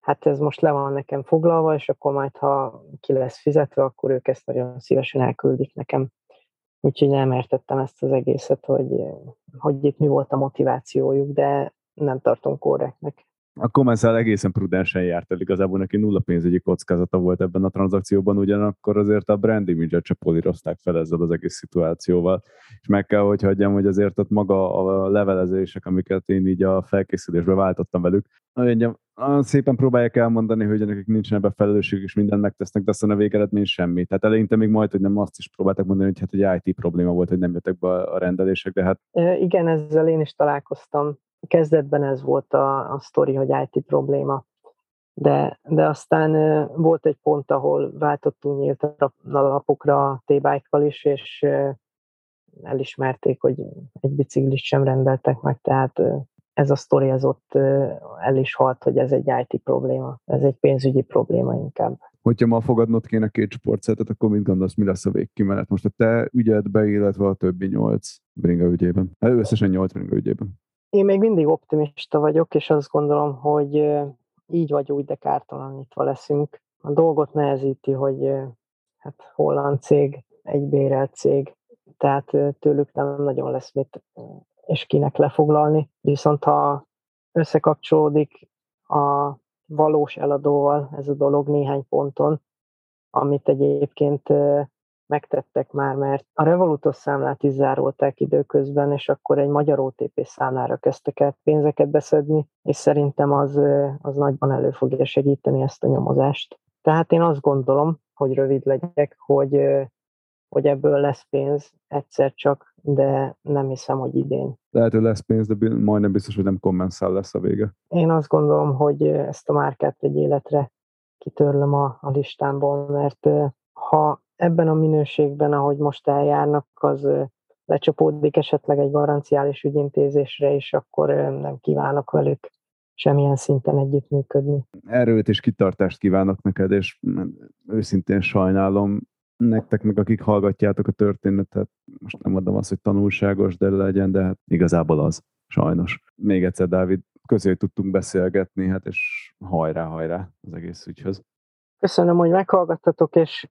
hát ez most le van nekem foglalva, és akkor majd, ha ki lesz fizetve, akkor ők ezt nagyon szívesen elküldik nekem. Úgyhogy nem értettem ezt az egészet, hogy, hogy itt mi volt a motivációjuk, de nem tartom korrektnek. A Comensal egészen prudensen járt el, igazából neki nulla pénzügyi kockázata volt ebben a tranzakcióban, ugyanakkor azért a brand image-et csak polírozták fel ezzel az egész szituációval. És meg kell, hogy hagyjam, hogy azért ott maga a levelezések, amiket én így a felkészülésbe váltottam velük, mondjam, szépen próbálják elmondani, hogy nekik nincsen ebben felelősség, és mindent megtesznek, de aztán a végeredmény semmi. Tehát eleinte még majd, hogy nem azt is próbáltak mondani, hogy hát egy IT probléma volt, hogy nem jöttek be a rendelések, de hát... Igen, ezzel én is találkoztam. Kezdetben ez volt a, a sztori, hogy IT probléma. De, de aztán volt egy pont, ahol váltottunk nyílt napokra a t is, és elismerték, hogy egy biciklit sem rendeltek meg, tehát ez a sztori ez ott el is halt, hogy ez egy IT probléma, ez egy pénzügyi probléma inkább. Hogyha ma fogadnod kéne két sportszetet, akkor mit gondolsz, mi lesz a végkimenet? Most a te ügyedbe, illetve a többi nyolc bringa ügyében. Hát összesen nyolc bringa ügyében. Én még mindig optimista vagyok, és azt gondolom, hogy így vagy úgy, de kártalanítva leszünk. A dolgot nehezíti, hogy hát holland cég, egy bérelt cég, tehát tőlük nem nagyon lesz mit és kinek lefoglalni. Viszont ha összekapcsolódik a valós eladóval ez a dolog néhány ponton, amit egyébként megtettek már, mert a Revolutos számlát is zárolták időközben, és akkor egy magyar OTP számlára kezdtek el pénzeket beszedni, és szerintem az, az nagyban elő fogja segíteni ezt a nyomozást. Tehát én azt gondolom, hogy rövid legyek, hogy, hogy ebből lesz pénz egyszer csak, de nem hiszem, hogy idén. Lehet, hogy lesz pénz, de majdnem biztos, hogy nem kommenszál lesz a vége. Én azt gondolom, hogy ezt a márkát egy életre kitörlöm a, a listámból, mert ha ebben a minőségben, ahogy most eljárnak, az lecsapódik esetleg egy garanciális ügyintézésre, és akkor nem kívánok velük semmilyen szinten együttműködni. Erőt és kitartást kívánok neked, és őszintén sajnálom, nektek meg akik hallgatjátok a történetet, most nem mondom azt, hogy tanulságos, de legyen, de hát igazából az, sajnos. Még egyszer, Dávid, közé tudtunk beszélgetni, hát és hajrá, hajrá az egész ügyhöz. Köszönöm, hogy meghallgattatok, és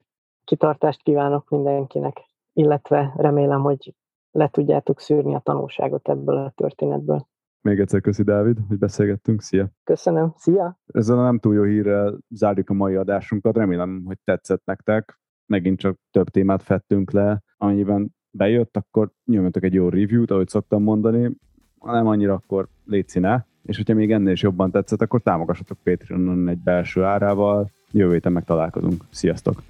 kitartást kívánok mindenkinek, illetve remélem, hogy le tudjátok szűrni a tanulságot ebből a történetből. Még egyszer köszi, Dávid, hogy beszélgettünk. Szia! Köszönöm, szia! Ezzel a nem túl jó hírrel zárjuk a mai adásunkat. Remélem, hogy tetszett nektek. Megint csak több témát fettünk le. Amennyiben bejött, akkor nyomjatok egy jó review-t, ahogy szoktam mondani. Ha nem annyira, akkor légy színe. És hogyha még ennél is jobban tetszett, akkor támogassatok Patreonon egy belső árával. Jövő héten meg találkozunk. Sziasztok!